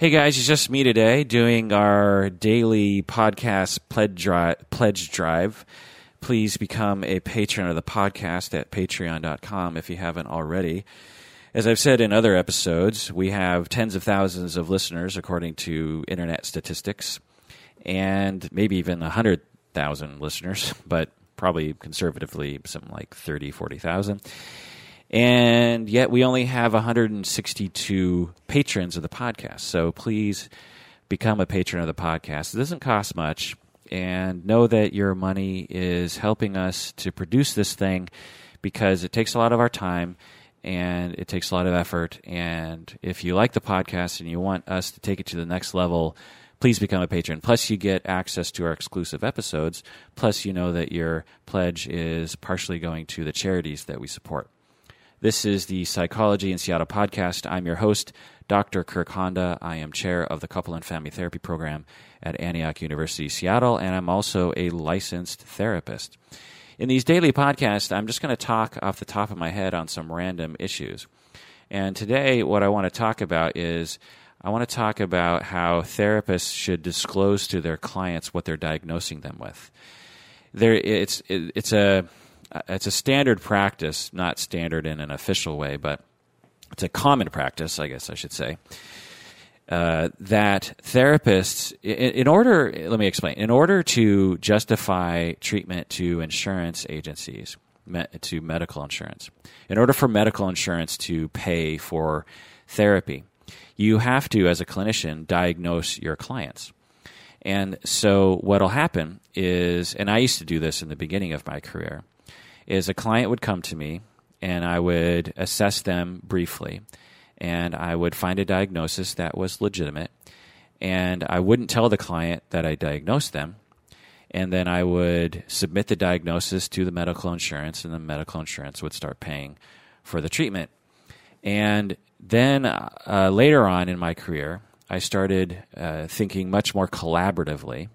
Hey guys, it's just me today doing our daily podcast pledge drive. Pledge drive. Please become a patron of the podcast at patreon.com if you haven't already. As I've said in other episodes, we have tens of thousands of listeners according to internet statistics, and maybe even 100,000 listeners, but probably conservatively something like 30, 40,000 and yet we only have 162 patrons of the podcast. So please become a patron of the podcast. It doesn't cost much, and know that your money is helping us to produce this thing because it takes a lot of our time and it takes a lot of effort. And if you like the podcast and you want us to take it to the next level, please become a patron. Plus, you get access to our exclusive episodes. Plus, you know that your pledge is partially going to the charities that we support. This is the Psychology in Seattle podcast. I'm your host, Dr. Kirk Honda. I am chair of the Couple and Family Therapy Program at Antioch University, Seattle, and I'm also a licensed therapist. In these daily podcasts, I'm just going to talk off the top of my head on some random issues. And today, what I want to talk about is I want to talk about how therapists should disclose to their clients what they're diagnosing them with. There, it's it, it's a it's a standard practice, not standard in an official way, but it's a common practice, I guess I should say. Uh, that therapists, in, in, order, let me explain, in order to justify treatment to insurance agencies, me, to medical insurance, in order for medical insurance to pay for therapy, you have to, as a clinician, diagnose your clients. And so, what'll happen is, and I used to do this in the beginning of my career, is a client would come to me and I would assess them briefly and I would find a diagnosis that was legitimate and I wouldn't tell the client that I diagnosed them and then I would submit the diagnosis to the medical insurance and the medical insurance would start paying for the treatment. And then uh, later on in my career I started uh, thinking much more collaboratively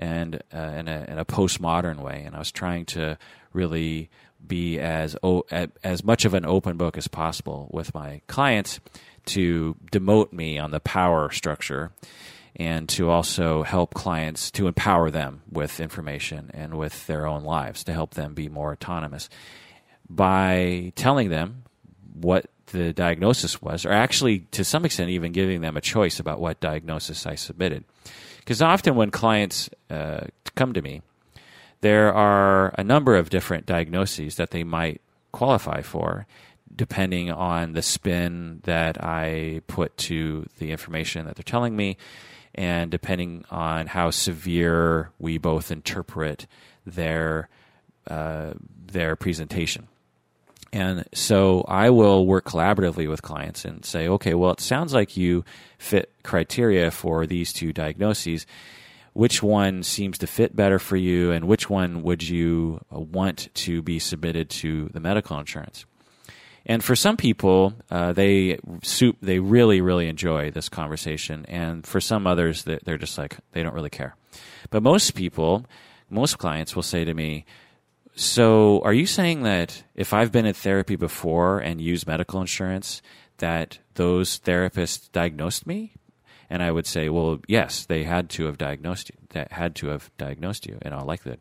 and uh, in, a, in a postmodern way. And I was trying to really be as o- as much of an open book as possible with my clients to demote me on the power structure and to also help clients to empower them with information and with their own lives to help them be more autonomous. By telling them what the diagnosis was or actually to some extent even giving them a choice about what diagnosis I submitted because often when clients uh, come to me there are a number of different diagnoses that they might qualify for depending on the spin that I put to the information that they're telling me and depending on how severe we both interpret their uh, their presentation. And so I will work collaboratively with clients and say, okay, well, it sounds like you fit criteria for these two diagnoses which one seems to fit better for you and which one would you want to be submitted to the medical insurance. And for some people, uh, they they really really enjoy this conversation, and for some others, they're just like they don't really care. But most people, most clients will say to me, "So, are you saying that if I've been in therapy before and used medical insurance, that those therapists diagnosed me and I would say, well, yes, they had to have diagnosed you. That had to have diagnosed you in all likelihood.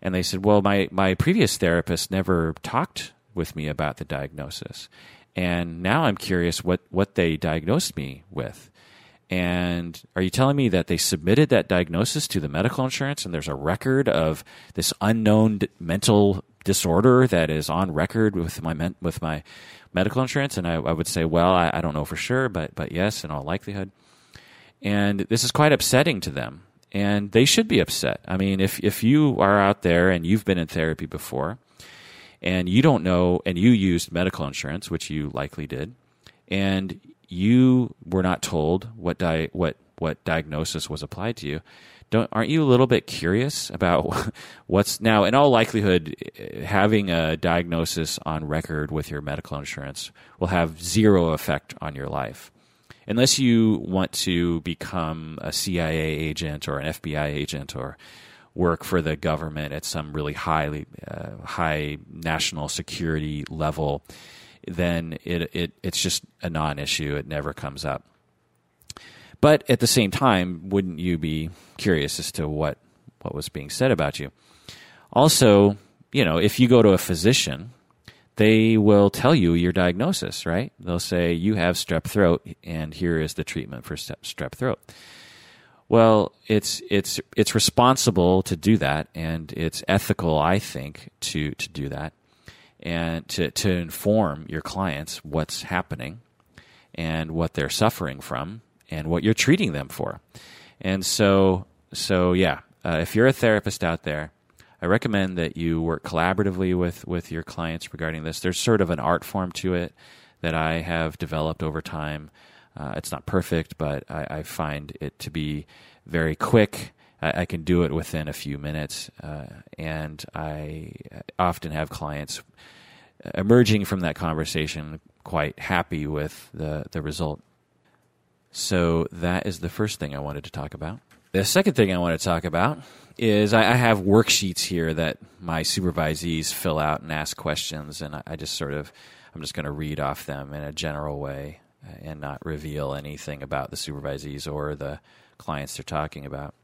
And they said, well, my, my previous therapist never talked with me about the diagnosis. And now I'm curious what, what they diagnosed me with. And are you telling me that they submitted that diagnosis to the medical insurance and there's a record of this unknown mental disorder that is on record with my with my medical insurance? And I, I would say, well, I, I, don't know for sure, but but yes, in all likelihood. And this is quite upsetting to them. And they should be upset. I mean, if, if you are out there and you've been in therapy before and you don't know, and you used medical insurance, which you likely did, and you were not told what, di- what, what diagnosis was applied to you, don't aren't you a little bit curious about what's now in all likelihood having a diagnosis on record with your medical insurance will have zero effect on your life. Unless you want to become a CIA agent or an FBI agent or work for the government at some really high uh, high national security level, then it, it it's just a non-issue. It never comes up. But at the same time, wouldn't you be curious as to what what was being said about you? Also, you know, if you go to a physician, they will tell you your diagnosis, right? They'll say you have strep throat, and here is the treatment for strep throat. Well, it's it's it's responsible to do that, and it's ethical, I think, to to do that, and to to inform your clients what's happening, and what they're suffering from, and what you're treating them for. And so, so yeah, uh, if you're a therapist out there, I recommend that you work collaboratively with with your clients regarding this. There's sort of an art form to it that I have developed over time. Uh, it's not perfect, but I, I, find it to be very quick. I, I can do it within a few minutes, uh, and I often have clients emerging from that conversation quite happy with the the result. So that is the first thing I wanted to talk about. The second thing I want to talk about is I, I have worksheets here that my supervisees fill out and ask questions, and I, I just sort of I'm just going to read off them in a general way and not reveal anything about the supervisees or the clients they're talking about.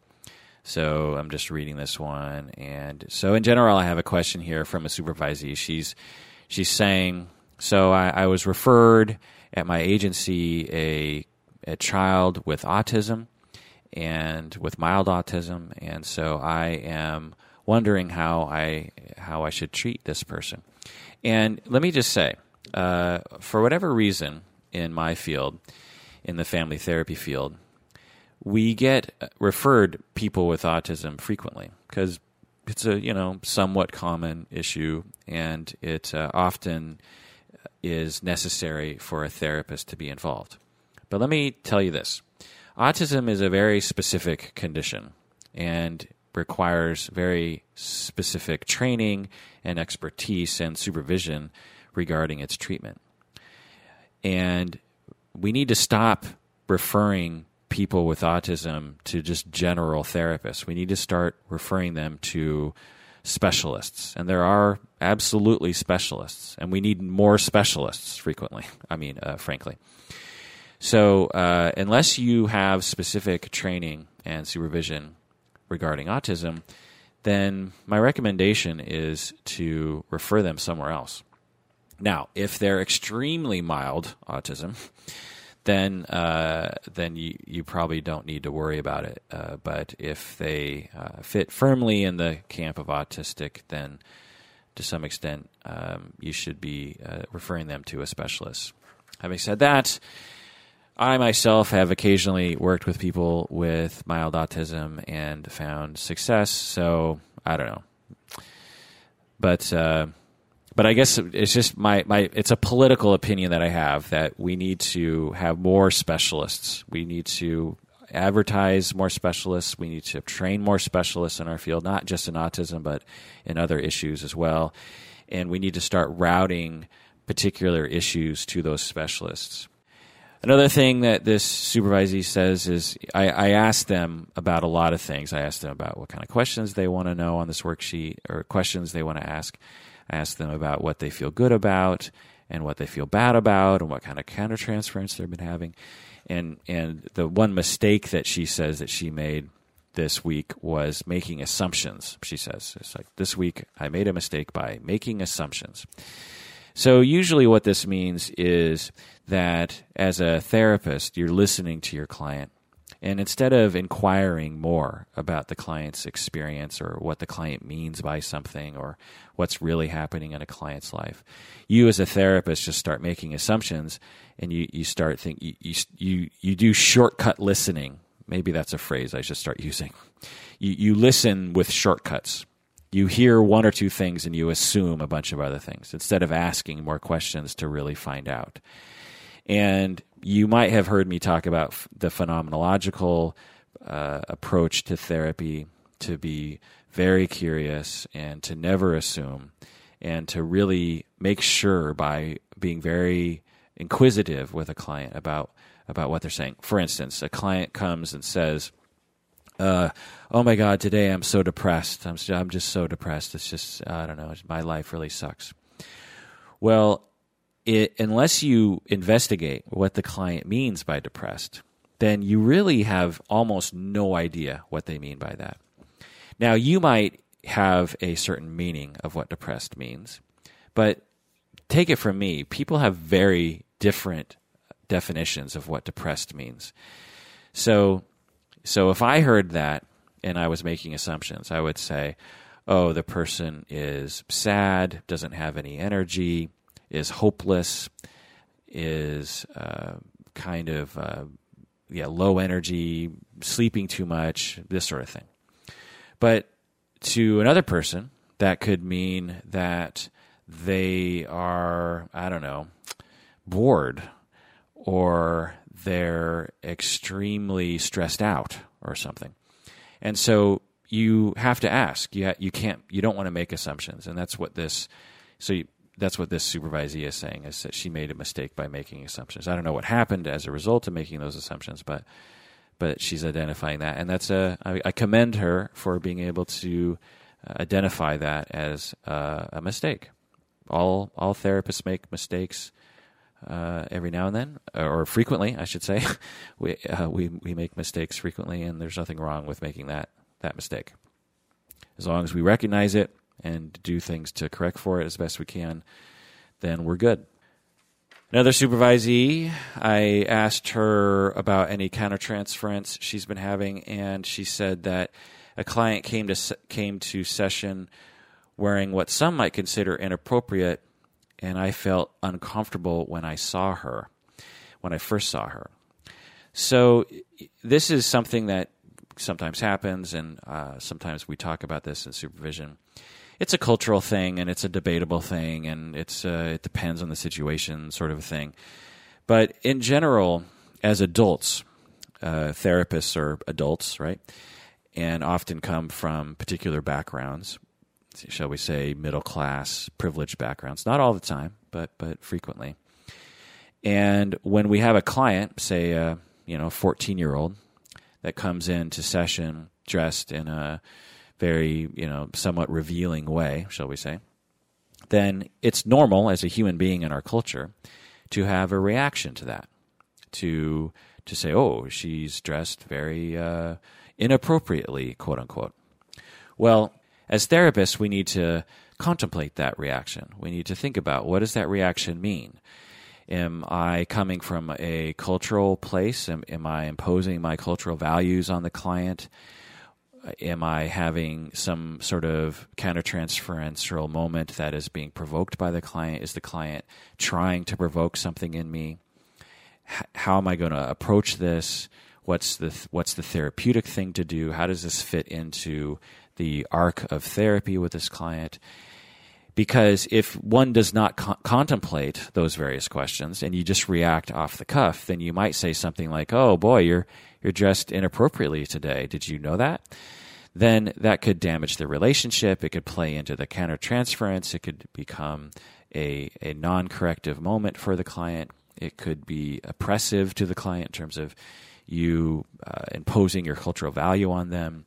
So I'm just reading this one, and so in general, I have a question here from a supervisee. She's she's saying, so I, I was referred at my agency a a child with autism and with mild autism, and so I am wondering how I how I should treat this person. And let me just say, uh, for whatever reason, in my field, in the family therapy field, we get referred people with autism frequently because it's a you know somewhat common issue, and it uh, often is necessary for a therapist to be involved. But let me tell you this autism is a very specific condition and requires very specific training and expertise and supervision regarding its treatment. And we need to stop referring people with autism to just general therapists. We need to start referring them to specialists. And there are absolutely specialists, and we need more specialists frequently, I mean, uh, frankly. So, uh, unless you have specific training and supervision regarding autism, then my recommendation is to refer them somewhere else. Now, if they're extremely mild autism, then uh, then you, you probably don't need to worry about it. Uh, but if they uh, fit firmly in the camp of autistic, then to some extent um, you should be uh, referring them to a specialist. Having said that, I myself have occasionally worked with people with mild autism and found success. So I don't know, but uh, but I guess it's just my, my it's a political opinion that I have that we need to have more specialists. We need to advertise more specialists. We need to train more specialists in our field, not just in autism, but in other issues as well. And we need to start routing particular issues to those specialists. Another thing that this supervisee says is I, I asked them about a lot of things. I asked them about what kind of questions they want to know on this worksheet or questions they want to ask. I asked them about what they feel good about and what they feel bad about and what kind of countertransference they've been having. And and the one mistake that she says that she made this week was making assumptions. She says it's like this week I made a mistake by making assumptions. So usually what this means is that as a therapist, you're listening to your client. And instead of inquiring more about the client's experience or what the client means by something or what's really happening in a client's life, you as a therapist just start making assumptions and you, you start think you, you, you, do shortcut listening. Maybe that's a phrase I should start using. You, you listen with shortcuts you hear one or two things and you assume a bunch of other things instead of asking more questions to really find out. And you might have heard me talk about the phenomenological uh, approach to therapy to be very curious and to never assume and to really make sure by being very inquisitive with a client about about what they're saying. For instance, a client comes and says, uh, oh my God, today I'm so depressed. I'm, I'm just so depressed. It's just, I don't know, my life really sucks. Well, it, unless you investigate what the client means by depressed, then you really have almost no idea what they mean by that. Now, you might have a certain meaning of what depressed means, but take it from me, people have very different definitions of what depressed means. So, so if I heard that and I was making assumptions, I would say, oh, the person is sad, doesn't have any energy, is hopeless, is uh, kind of uh, yeah low energy, sleeping too much, this sort of thing. But to another person, that could mean that they are I don't know bored or they're extremely stressed out or something. And so you have to ask. You you can't you don't want to make assumptions, and that's what this. So you, that's what this supervisee is saying is that she made a mistake by making assumptions. I don't know what happened as a result of making those assumptions, but but she's identifying that, and that's a I, I commend her for being able to uh, identify that as uh, a mistake. All all therapists make mistakes. Uh, every now and then, or frequently, I should say, we uh, we we make mistakes frequently, and there's nothing wrong with making that that mistake. As long as we recognize it and do things to correct for it as best we can, then we're good. Another supervisee, I asked her about any countertransference she's been having, and she said that a client came to came to session wearing what some might consider inappropriate, and I felt uncomfortable when I saw her, when I first saw her. So this is something that sometimes happens, and uh, sometimes we talk about this in supervision. It's a cultural thing, and it's a debatable thing, and it's uh, it depends on the situation, sort of a thing. But in general, as adults, uh, therapists are adults, right, and often come from particular backgrounds, shall we say, middle class, privileged backgrounds. Not all the time, but but frequently. And when we have a client, say, a you know, fourteen year old that comes into session dressed in a very, you know, somewhat revealing way, shall we say, then it's normal as a human being in our culture to have a reaction to that. To to say, oh, she's dressed very uh, inappropriately, quote unquote. Well, as therapists, we need to contemplate that reaction. We need to think about what does that reaction mean? Am I coming from a cultural place? Am, am I imposing my cultural values on the client? Am I having some sort of countertransferential moment that is being provoked by the client? Is the client trying to provoke something in me? H- how am I going to approach this? What's the what's the therapeutic thing to do? How does this fit into the arc of therapy with this client? because if one does not co- contemplate those various questions and you just react off the cuff, then you might say something like, "Oh boy, you're you're dressed inappropriately today. Did you know that?" Then that could damage the relationship. It could play into the countertransference. It could become a a non-corrective moment for the client. It could be oppressive to the client in terms of you uh, imposing your cultural value on them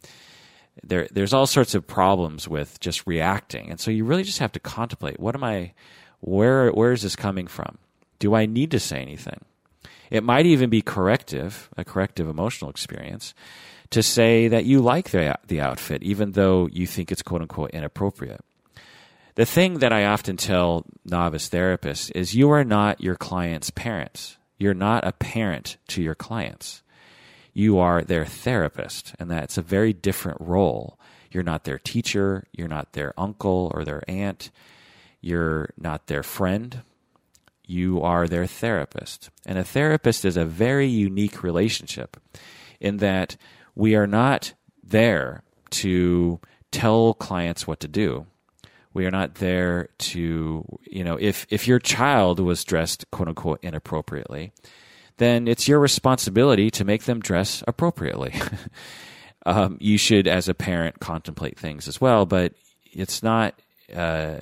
there there's all sorts of problems with just reacting. And so you really just have to contemplate what am i where where is this coming from? Do i need to say anything? It might even be corrective a corrective emotional experience to say that you like the the outfit even though you think it's quote unquote inappropriate. The thing that i often tell novice therapists is you are not your client's parents. You're not a parent to your clients you are their therapist, and that's a very different role. You're not their teacher, you're not their uncle or their aunt, you're not their friend. You are their therapist. And a therapist is a very unique relationship in that we are not there to tell clients what to do. We are not there to, you know, if, if your child was dressed quote unquote inappropriately, then it's your responsibility to make them dress appropriately. um, you should, as a parent, contemplate things as well, but it's not uh,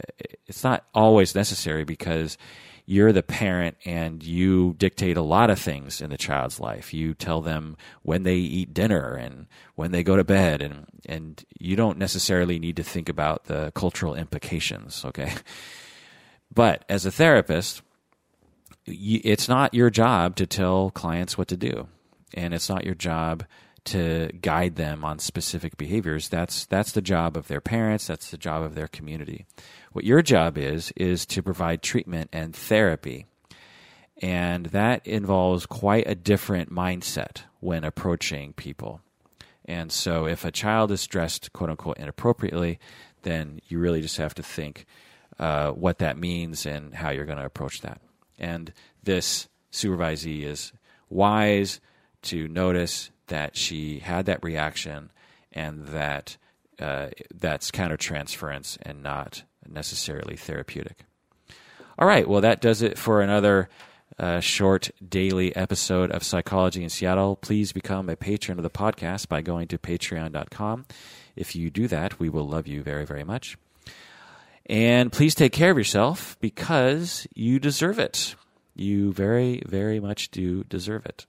it's not always necessary because you're the parent and you dictate a lot of things in the child's life. You tell them when they eat dinner and when they go to bed and and you don't necessarily need to think about the cultural implications, okay? But as a therapist, it's not your job to tell clients what to do. and it's not your job to guide them on specific behaviors. That's that's the job of their parents. That's the job of their community. What your job is is to provide treatment and therapy, and that involves quite a different mindset when approaching people. And so, if a child is dressed "quote unquote" inappropriately, then you really just have to think uh, what that means and how you're going to approach that. And this supervisee is wise to notice that she had that reaction and that uh, that's countertransference and not necessarily therapeutic. All right, well, that does it for another uh, short daily episode of Psychology in Seattle. Please become a patron of the podcast by going to patreon.com. If you do that, we will love you very, very much. And please take care of yourself because you deserve it. You very, very much do deserve it.